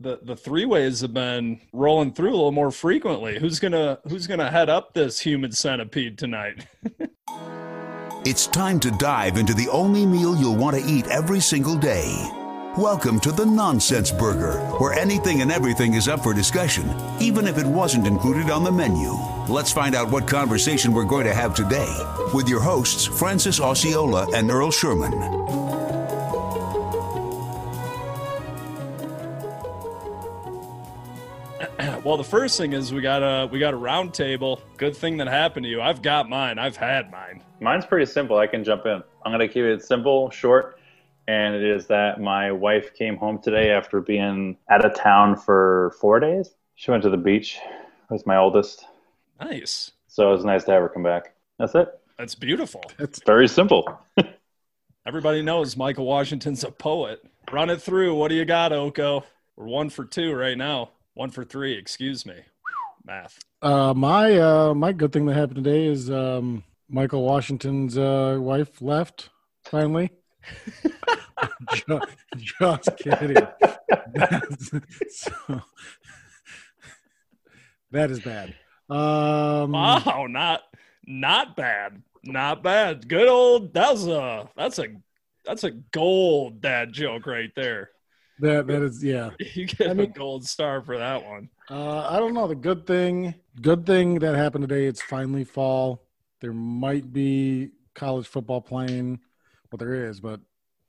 the the three ways have been rolling through a little more frequently. Who's gonna who's gonna head up this human centipede tonight? It's time to dive into the only meal you'll want to eat every single day. Welcome to the Nonsense Burger, where anything and everything is up for discussion, even if it wasn't included on the menu. Let's find out what conversation we're going to have today with your hosts, Francis Osceola and Earl Sherman. Well, the first thing is we got a we got a round table. Good thing that happened to you. I've got mine. I've had mine. Mine's pretty simple. I can jump in. I'm going to keep it simple, short, and it is that my wife came home today after being out of town for four days. She went to the beach with my oldest. Nice. So it was nice to have her come back. That's it. That's beautiful. It's very simple. Everybody knows Michael Washington's a poet. Run it through. What do you got, Oko? We're one for two right now. One for three, excuse me. Math. Uh, my uh, my good thing that happened today is um, Michael Washington's uh, wife left finally. just, just kidding. so, that is bad. Um, wow, not not bad, not bad. Good old. That's a that's a that's a gold dad joke right there. That that is yeah. You get I mean, a gold star for that one. Uh, I don't know. The good thing, good thing that happened today. It's finally fall. There might be college football playing. Well, there is, but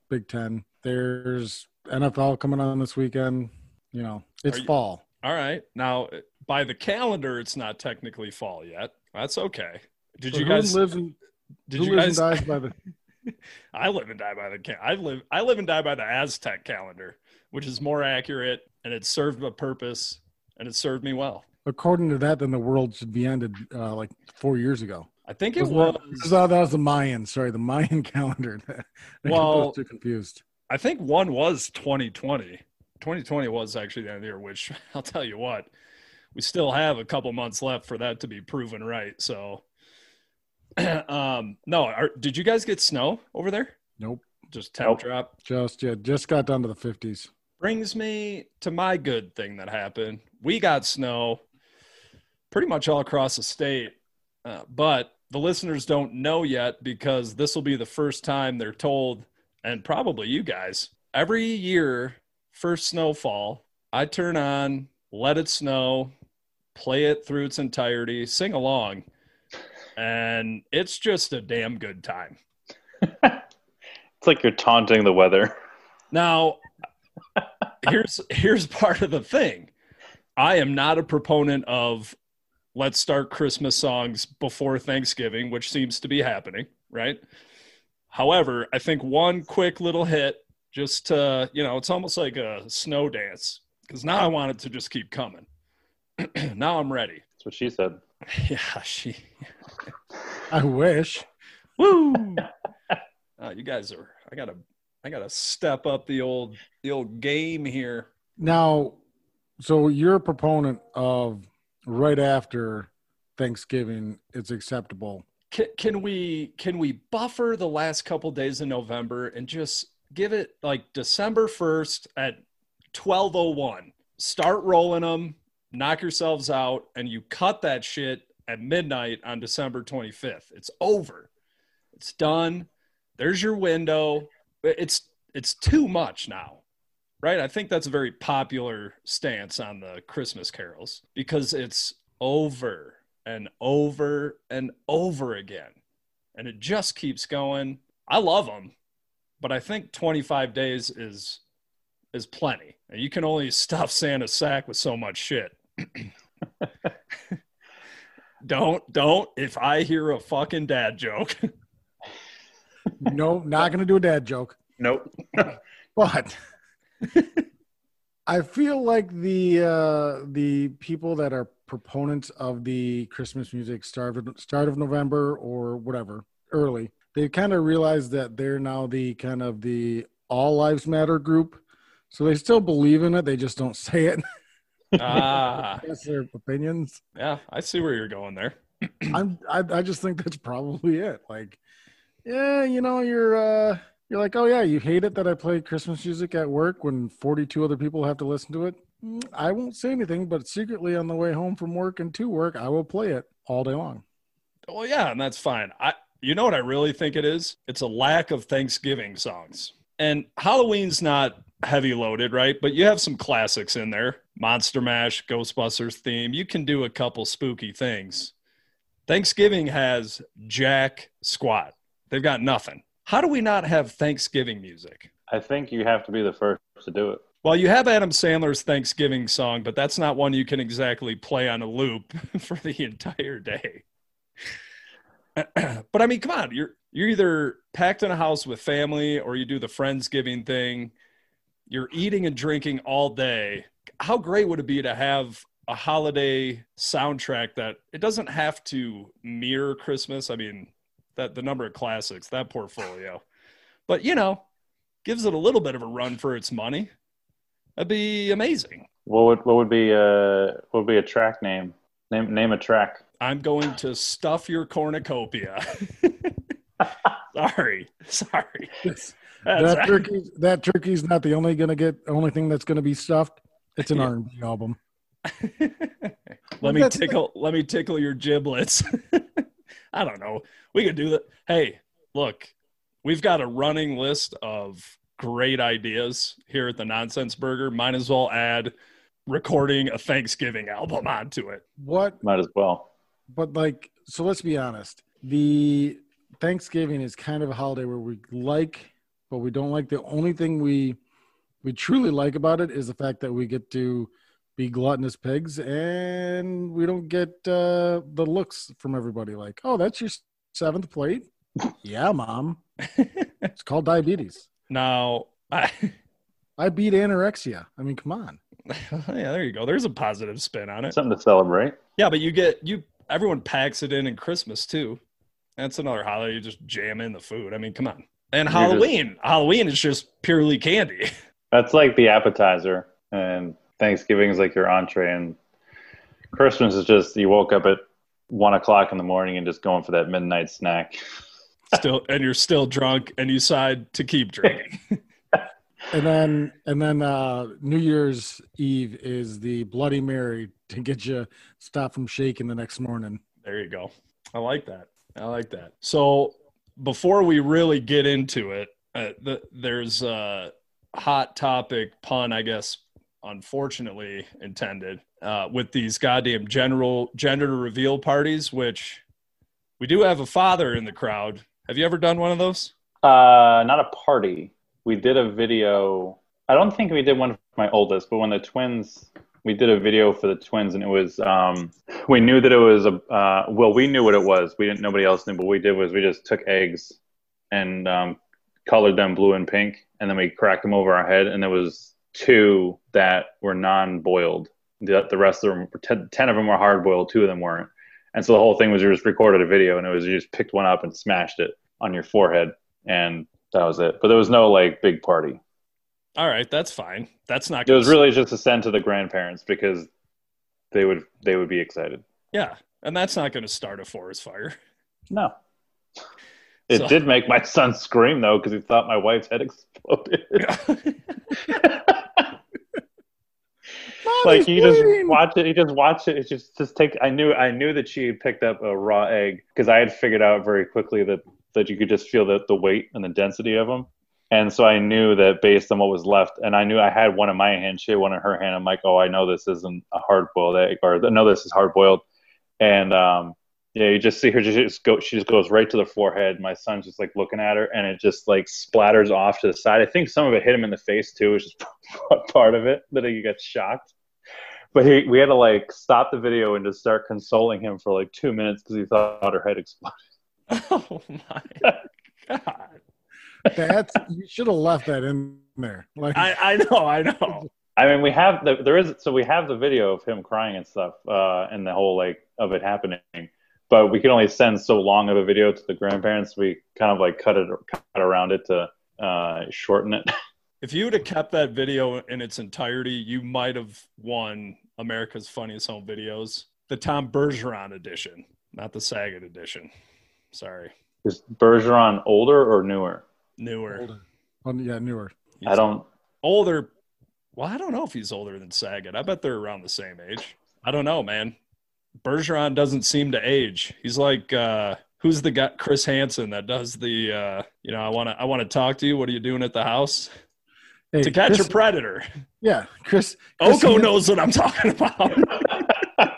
Big Ten. There's NFL coming on this weekend. You know, it's you, fall. All right. Now, by the calendar, it's not technically fall yet. That's okay. Did you guys live in? Did you guys dies by the? I live and die by the. I live. I live and die by the Aztec calendar which is more accurate and it served a purpose and it served me well. According to that, then the world should be ended uh, like four years ago. I think it was. was that was the Mayan. Sorry, the Mayan calendar. well, too confused. I think one was 2020. 2020 was actually the end of the year, which I'll tell you what, we still have a couple months left for that to be proven right. So, um, no, are, did you guys get snow over there? Nope. Just temp nope. drop. Just yeah, just got down to the 50s brings me to my good thing that happened. We got snow pretty much all across the state, uh, but the listeners don't know yet because this will be the first time they're told, and probably you guys, every year, first snowfall, I turn on Let It Snow, play it through its entirety, sing along, and it's just a damn good time. it's like you're taunting the weather. Now, here's here's part of the thing. I am not a proponent of let's start Christmas songs before Thanksgiving, which seems to be happening, right? However, I think one quick little hit just to, you know, it's almost like a snow dance because now I want it to just keep coming. now I'm ready. That's what she said. Yeah, she. I wish. Woo! Uh, you guys are. I gotta I gotta step up the old the old game here. Now, so you're a proponent of right after Thanksgiving, it's acceptable. Can, can we can we buffer the last couple days of November and just give it like December first at twelve oh one? Start rolling them, knock yourselves out, and you cut that shit at midnight on December twenty fifth. It's over. It's done. There's your window it's it's too much now right? I think that's a very popular stance on the christmas carols because it's over and over and over again. And it just keeps going. I love them but i think 25 days is is plenty. You can only stuff santa's sack with so much shit. Don't don't if i hear a fucking dad joke no, not going to do a dad joke. Nope. but I feel like the uh, the people that are proponents of the Christmas music start of, start of November or whatever early, they kind of realize that they're now the kind of the all lives matter group. So they still believe in it. They just don't say it. Ah, that's their opinions. Yeah, I see where you're going there. I'm. I, I just think that's probably it. Like, yeah, you know, you're uh you're like, oh yeah, you hate it that I play Christmas music at work when 42 other people have to listen to it. Mm, I won't say anything, but secretly on the way home from work and to work, I will play it all day long. Well, yeah, and that's fine. I, you know what I really think it is? It's a lack of Thanksgiving songs. And Halloween's not heavy loaded, right? But you have some classics in there. Monster Mash, Ghostbusters theme. You can do a couple spooky things. Thanksgiving has jack squat. They've got nothing. How do we not have Thanksgiving music? I think you have to be the first to do it. Well, you have Adam Sandler's Thanksgiving song, but that's not one you can exactly play on a loop for the entire day. but I mean, come on, you're you're either packed in a house with family or you do the friendsgiving thing. You're eating and drinking all day. How great would it be to have a holiday soundtrack that it doesn't have to mirror Christmas? I mean, that the number of classics, that portfolio. But you know, gives it a little bit of a run for its money. That'd be amazing. What would what would be a what would be a track name? Name name a track. I'm going to stuff your cornucopia. sorry, sorry. That's, that turkey, that turkey's not the only gonna get only thing that's gonna be stuffed. It's an yeah. R&B album. let me tickle. Let me tickle your giblets. I don't know. We could do that. Hey, look, we've got a running list of great ideas here at the Nonsense Burger. Might as well add recording a Thanksgiving album onto it. What? Might as well. But like, so let's be honest. The Thanksgiving is kind of a holiday where we like, but we don't like. The only thing we we truly like about it is the fact that we get to be gluttonous pigs and we don't get uh, the looks from everybody like, oh, that's your seventh plate. yeah, mom. it's called diabetes. Now, I I beat anorexia. I mean, come on. yeah, there you go. There's a positive spin on it. Something to celebrate. Yeah, but you get you everyone packs it in in Christmas too. That's another holiday. You just jam in the food. I mean, come on. And You're Halloween. Just, Halloween is just purely candy. That's like the appetizer, and Thanksgiving is like your entree, and Christmas is just you woke up at one o'clock in the morning and just going for that midnight snack. still, and you're still drunk, and you decide to keep drinking. and then, and then uh, New Year's Eve is the Bloody Mary to get you stop from shaking the next morning. There you go. I like that. I like that. So before we really get into it, uh, the, there's a hot topic pun, I guess, unfortunately intended uh, with these goddamn general gender reveal parties, which we do have a father in the crowd. Have you ever done one of those? Uh, not a party. We did a video. I don't think we did one for my oldest, but when the twins we did a video for the twins and it was um, we knew that it was a uh, well we knew what it was we didn't nobody else knew but we did was we just took eggs and um, colored them blue and pink and then we cracked them over our head and there was two that were non-boiled the, the rest of them 10, 10 of them were hard boiled two of them weren't and so the whole thing was you just recorded a video and it was you just picked one up and smashed it on your forehead and that was it but there was no like big party all right, that's fine. That's not. It was really just a send to the grandparents because they would they would be excited. Yeah, and that's not going to start a forest fire. No. It so. did make my son scream though because he thought my wife's head exploded. like he just watched it. He just watched it. It just just take. I knew I knew that she picked up a raw egg because I had figured out very quickly that that you could just feel the the weight and the density of them. And so I knew that based on what was left, and I knew I had one in my hand, she had one in her hand. I'm like, oh, I know this isn't a hard boiled egg, or I know this is hard boiled. And um, yeah, you just see her just go. She just goes right to the forehead. My son's just like looking at her, and it just like splatters off to the side. I think some of it hit him in the face too, which is part of it that he gets shocked. But he, we had to like stop the video and just start consoling him for like two minutes because he thought her head exploded. Oh my god! That's you should have left that in there. Like I, I know, I know. I mean, we have the there is so we have the video of him crying and stuff, uh, and the whole like of it happening. But we can only send so long of a video to the grandparents. We kind of like cut it cut around it to uh, shorten it. If you would have kept that video in its entirety, you might have won America's Funniest Home Videos, the Tom Bergeron edition, not the Saget edition. Sorry. Is Bergeron older or newer? Newer. Older. Oh, yeah, newer. He's I don't. Older, Well, I don't know if he's older than Saget. I bet they're around the same age. I don't know, man. Bergeron doesn't seem to age. He's like uh who's the guy Chris Hansen that does the uh you know, I wanna I wanna talk to you. What are you doing at the house? Hey, to catch Chris- a predator. Yeah, Chris. Chris, Oko Han- knows what I'm talking about.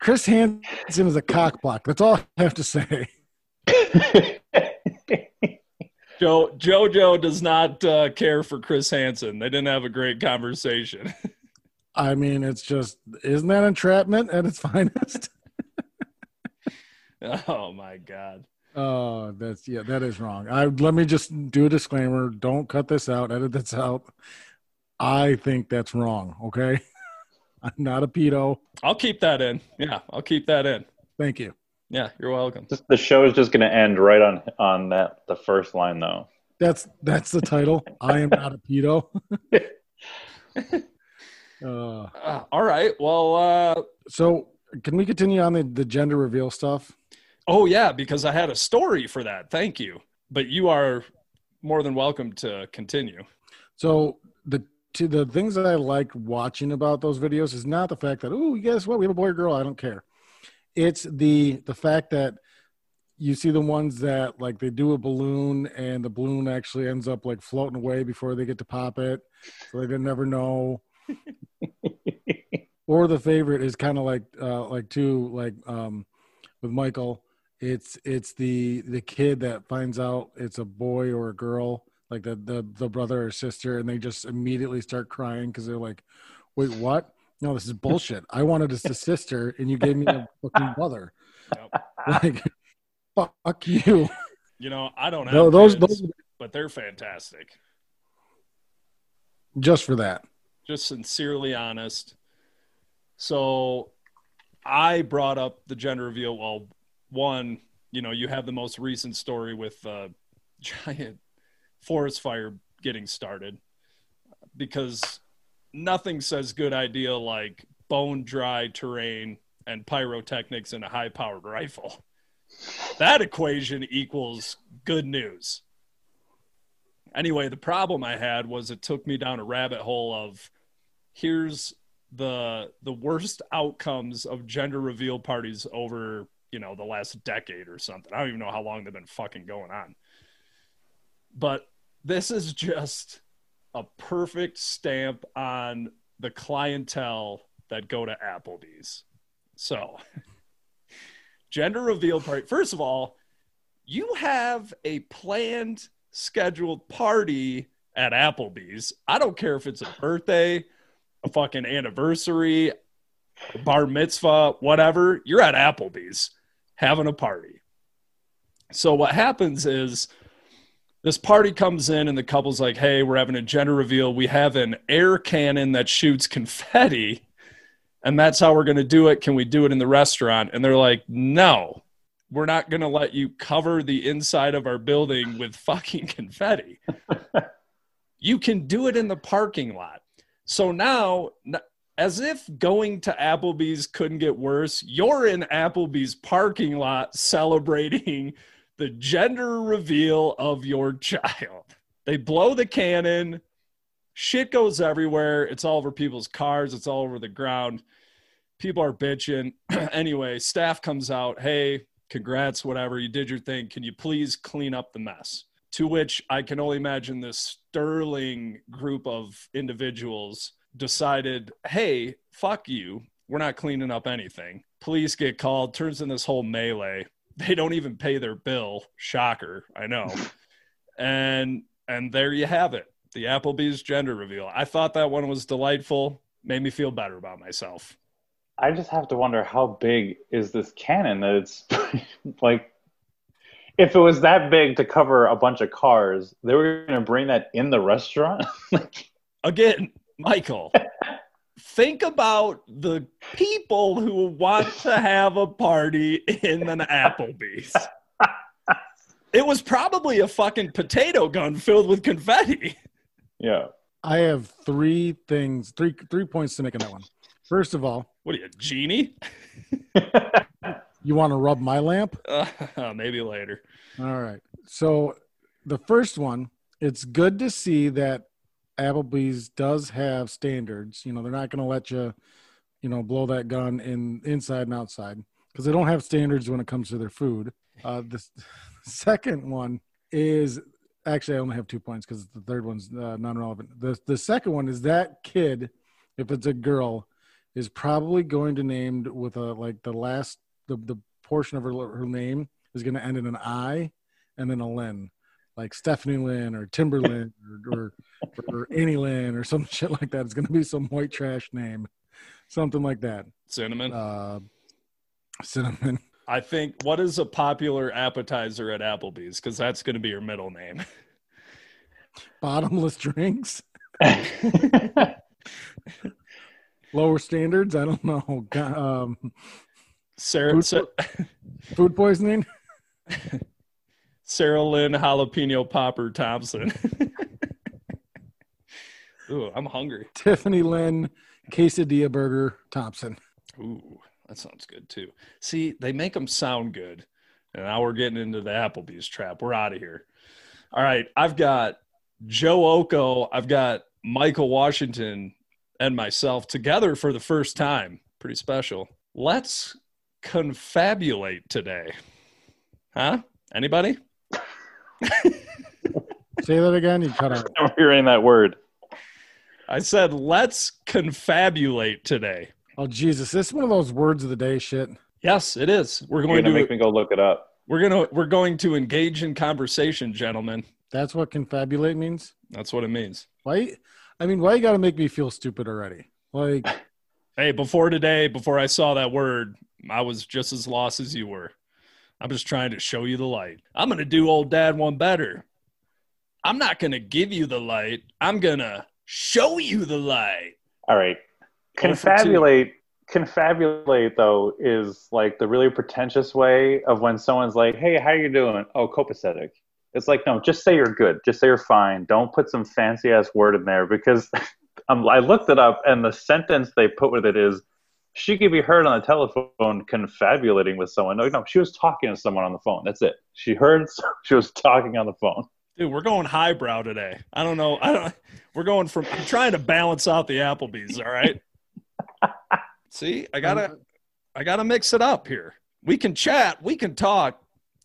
Chris Hansen is a cockblock. That's all I have to say. Joe Jojo does not uh, care for Chris Hansen. They didn't have a great conversation. I mean, it's just isn't that entrapment at its finest? oh my god. Oh, that's yeah, that is wrong. I let me just do a disclaimer. Don't cut this out. Edit this out. I think that's wrong. Okay, I'm not a pedo. I'll keep that in. Yeah, I'll keep that in. Thank you. Yeah, you're welcome. Just- the show is just going to end right on on that the first line though. That's that's the title. I am not a pedo. uh, Uh, all right. Well, uh, so can we continue on the, the gender reveal stuff? oh yeah, because I had a story for that. Thank you. But you are more than welcome to continue. So the to the things that I like watching about those videos is not the fact that oh guess what we have a boy or girl I don't care. It's the the fact that you see the ones that like they do a balloon and the balloon actually ends up like floating away before they get to pop it, so they never know. or the favorite is kind of like uh like too like um with Michael. It's it's the the kid that finds out it's a boy or a girl like the the, the brother or sister and they just immediately start crying because they're like wait what no this is bullshit i wanted a sister and you gave me a fucking brother Yep. like fuck you You know, I don't have no those kids, those but they're fantastic. just for that Just sincerely honest. So, I brought up the gender reveal. Well, one, you know, you have the most recent story with uh, giant forest fire getting started because nothing says good idea like bone dry terrain and pyrotechnics and a high powered rifle. That equation equals good news. Anyway, the problem I had was it took me down a rabbit hole of here's the the worst outcomes of gender reveal parties over, you know, the last decade or something. I don't even know how long they've been fucking going on. But this is just a perfect stamp on the clientele that go to Applebee's. So, gender reveal party. First of all, you have a planned scheduled party at Applebee's. I don't care if it's a birthday, a fucking anniversary, bar mitzvah, whatever. You're at Applebee's having a party. So what happens is this party comes in and the couple's like, "Hey, we're having a gender reveal. We have an air cannon that shoots confetti." And that's how we're going to do it. Can we do it in the restaurant? And they're like, "No we're not going to let you cover the inside of our building with fucking confetti. you can do it in the parking lot. So now, as if going to Applebee's couldn't get worse, you're in Applebee's parking lot celebrating the gender reveal of your child. They blow the cannon, shit goes everywhere. It's all over people's cars, it's all over the ground. People are bitching. anyway, staff comes out, hey, congrats, whatever, you did your thing. Can you please clean up the mess? To which I can only imagine this sterling group of individuals decided, hey, fuck you. We're not cleaning up anything. Police get called, turns in this whole melee. They don't even pay their bill. Shocker, I know. and and there you have it. The Applebee's gender reveal. I thought that one was delightful. Made me feel better about myself. I just have to wonder how big is this cannon that it's like if it was that big to cover a bunch of cars, they were going to bring that in the restaurant. like, again, Michael, think about the people who want to have a party in an Applebee's. It was probably a fucking potato gun filled with confetti. yeah. I have three things, three three points to make in that one. First of all, What are you, genie? You want to rub my lamp? Uh, maybe later. All right. So the first one, it's good to see that Applebee's does have standards. You know, they're not going to let you, you know, blow that gun in inside and outside because they don't have standards when it comes to their food. Uh, the second one is actually I only have two points because the third one's uh, non-relevant. The the second one is that kid, if it's a girl, is probably going to named with a like the last the the portion of her her name is going to end in an I and then a Lynn, like Stephanie Lynn or Timberlyn or, or or Annie Lynn or some shit like that. It's going to be some white trash name, something like that. Cinnamon. Uh, cinnamon. I think what is a popular appetizer at Applebee's? Because that's going to be your middle name. Bottomless drinks. Lower standards. I don't know. Um, Sarah Food- Sa- food poisoning. Sarah Lynn Jalapeno Popper Thompson. Ooh, I'm hungry. Tiffany Lynn quesadilla burger Thompson. Ooh, that sounds good too. See, they make them sound good. And now we're getting into the Applebee's trap. We're out of here. All right. I've got Joe Oko, I've got Michael Washington, and myself together for the first time. Pretty special. Let's confabulate today. Huh? Anybody? Say that again. You cut out. I'm hearing that word. I said, let's confabulate today. Oh Jesus! This is one of those words of the day shit. Yes, it is. We're You're going gonna to make me go look it up. we're gonna we're going to engage in conversation, gentlemen. That's what confabulate means. That's what it means. Why? I mean, why you got to make me feel stupid already? Like, Hey, before today, before I saw that word, I was just as lost as you were. I'm just trying to show you the light. I'm going to do old dad one better. I'm not going to give you the light. I'm going to show you the light. All right. Go for two. Confabulate. Confabulate though is like the really pretentious way of when someone's like, "Hey, how you doing?" Oh, copacetic. It's like, no, just say you're good. Just say you're fine. Don't put some fancy ass word in there because I looked it up and the sentence they put with it is, "She could be heard on the telephone confabulating with someone." No, no, she was talking to someone on the phone. That's it. She heard. She was talking on the phone. Dude, we're going highbrow today. I don't know. I don't we're going from I'm trying to balance out the Applebee's, all right? See, I got to I got to mix it up here. We can chat, we can talk,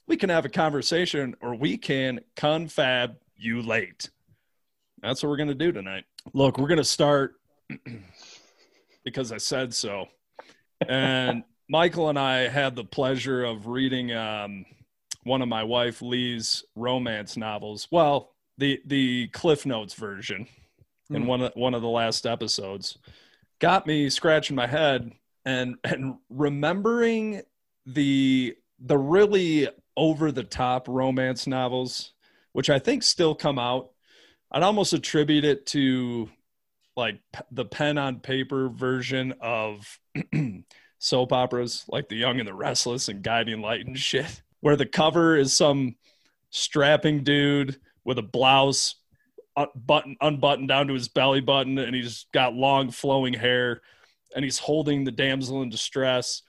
we can have a conversation or we can confab you late. That's what we're going to do tonight. Look, we're going to start because I said so. And Michael and I had the pleasure of reading um, one of my wife Lee's romance novels. Well, the the Cliff Notes version in Hmm. one of one of the last episodes got me scratching my head and and remembering the the really over the top romance novels which I think still come out. I'd almost attribute it to like p- the pen on paper version of soap operas like The Young and the Restless and Guiding Light and shit, where the cover is some strapping dude with a blouse uh, button unbuttoned down to his belly button and he's got long flowing hair and he's holding the damsel in distress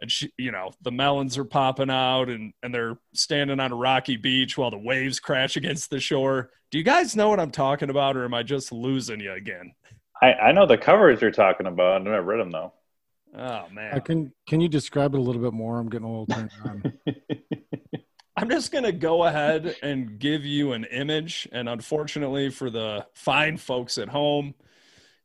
and she you know the melons are popping out and and they're standing on a rocky beach while the waves crash against the shore do you guys know what i'm talking about or am i just losing you again I, I know the covers you're talking about. I've never read them though. oh man I can can you describe it a little bit more? I'm getting a little turned on. I'm just going to go ahead and give you an image. And unfortunately, for the fine folks at home,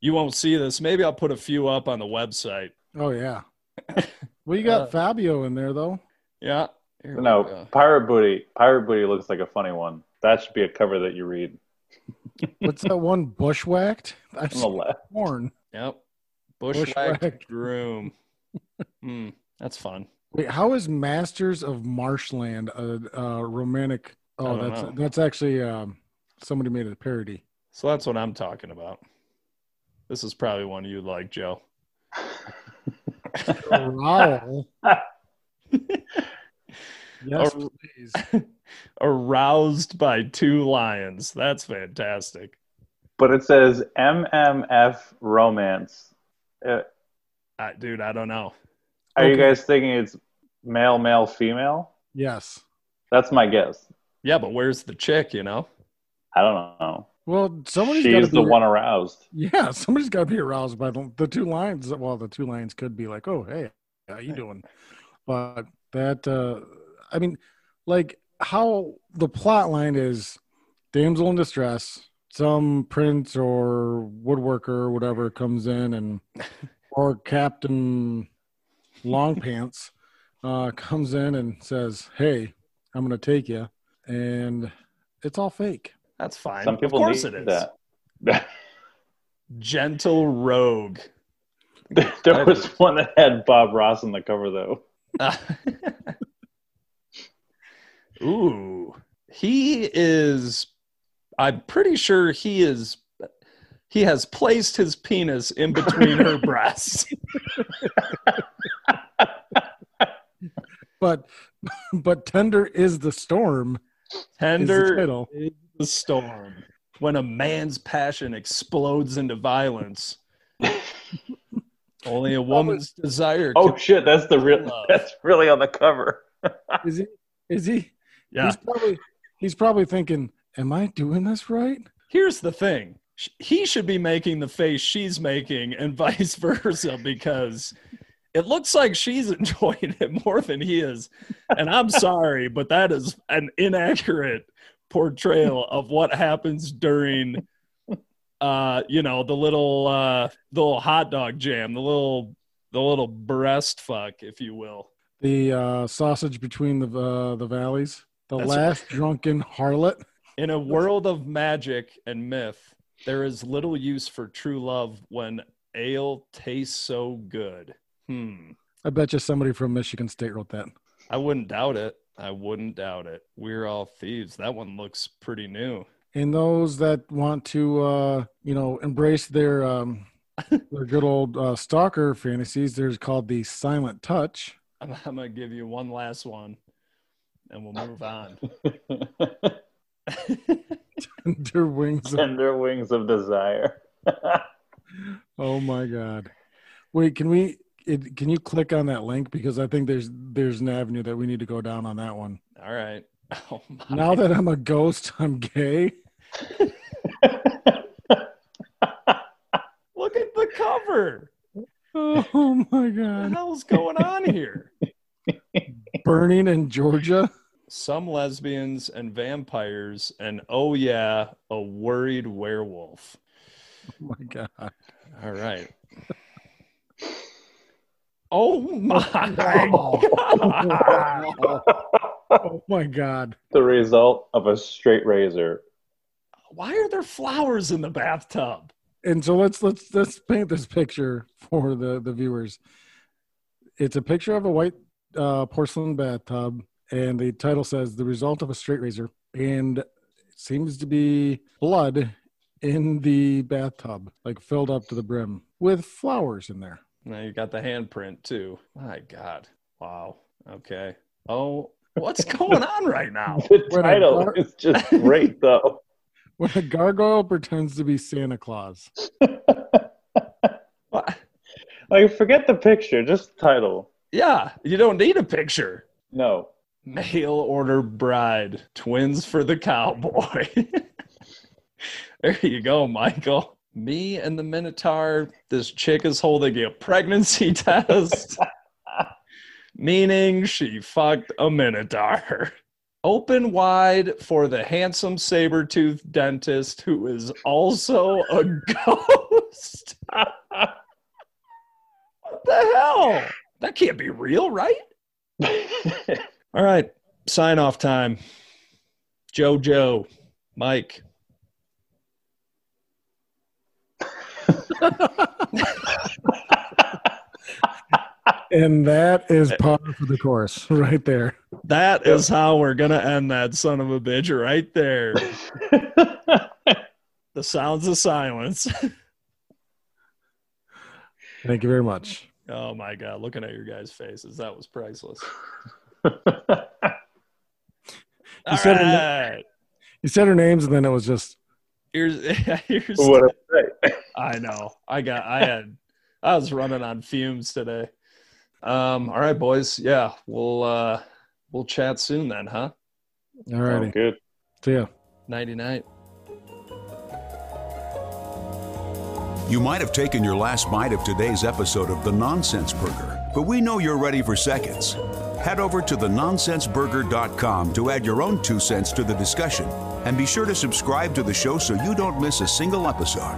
you won't see this. Maybe I'll put a few up on the website. Oh yeah. Well, you got Uh, Fabio in there though. Yeah. Here no. Pirate Booty. Pirate Booty looks like a funny one. That should be a cover that you read. What's that one? Bushwhacked. I've On the seen left. porn. Yep. Bushwhacked Bushwhacked. groom. Hmm. That's fun. Wait, how is Masters of Marshland a, a romantic? Oh, that's know. that's actually um, somebody made a parody. So that's what I'm talking about. This is probably one you'd like, Joe. Growl. yes, please. Aroused by two lions. That's fantastic. But it says MMF romance. Uh, Uh, dude, I don't know. are you guys thinking it's male, male, female? Yes. That's my guess. Yeah, but where's the chick, you know? I don't know. Well, somebody's got to She's be the one aroused. Yeah, somebody's got to be aroused by the, the two lines. Well, the two lines could be like, "Oh, hey, how you doing?" But that, uh, I mean, like how the plot line is: damsel in distress, some prince or woodworker or whatever comes in, and or Captain Long Pants uh, comes in and says, "Hey, I'm going to take you," and it's all fake. That's fine. Some people of course need it is. that. Gentle rogue. there was one that had Bob Ross on the cover, though. Ooh, he is. I'm pretty sure he is. He has placed his penis in between her breasts. But but tender is the storm. Is the Tender title. Is the storm. When a man's passion explodes into violence, only a woman's desire. Oh can- shit, that's the real. Love. That's really on the cover. Is he? Is he? yeah. He's probably he's probably thinking, "Am I doing this right?" Here's the thing. He should be making the face she's making and vice versa because it looks like she's enjoying it more than he is. And I'm sorry, but that is an inaccurate portrayal of what happens during uh you know the little uh the little hot dog jam the little the little breast fuck if you will The uh, sausage between the uh, the valleys. The That's- last drunken harlot. In a world of magic and myth, there is little use for true love when ale tastes so good. Hmm. I bet you somebody from Michigan State wrote that. I wouldn't doubt it. I wouldn't doubt it. We're all thieves. That one looks pretty new. And those that want to, uh, you know, embrace their um, their good old uh, stalker fantasies, there's called the Silent Touch. I'm, I'm gonna give you one last one, and we'll move on. Tender wings. Of, Tender wings of desire. oh my God! Wait, can we? It, can you click on that link because I think there's there's an avenue that we need to go down on that one. all right. Oh. Now that I'm a ghost, I'm gay. Look at the cover. Oh my What the God! hell's going on here? Burning in Georgia. Some lesbians and vampires, and oh yeah, a worried werewolf. Oh my God! All right. Oh my god. Oh my God! the result of a straight razor. Why are there flowers in the bathtub? and so let's let's let's paint this picture for the the viewers it's a picture of a white uh, porcelain bathtub and the title says the result of a straight razor and it seems to be blood in the bathtub like filled up to the brim with flowers in there Now you got the handprint too. My god. Wow. Okay. Oh, what's going on right now? The title got- is just great, though. when a gargoyle pretends to be santa claus What? Like, forget the picture, just the title. Yeah, you don't need a picture. No. Mail order bride, twins for the cowboy. there you go, Michael. Me and the Minotaur, this chick is holding a pregnancy test, meaning she fucked a Minotaur. Open wide for the handsome saber toothed dentist who is also a ghost. what the hell? That can't be real, right? All right, sign off time. JoJo, Mike. And that is eh. par for the course right there. That is how we're gonna end that son of a bitch right there. The sounds of silence. thank you very much. Oh my god, looking at your guys' faces, that was priceless. You All said her you said her names and then it was just Here's here's what I know. I got I had I was running on fumes today. Um, all right, boys. Yeah, we'll uh we'll chat soon then, huh? all righty Oh, good. see ya Nighty night. You might have taken your last bite of today's episode of The Nonsense Burger, but we know you're ready for seconds. Head over to thenonsenseburger.com to add your own two cents to the discussion and be sure to subscribe to the show so you don't miss a single episode.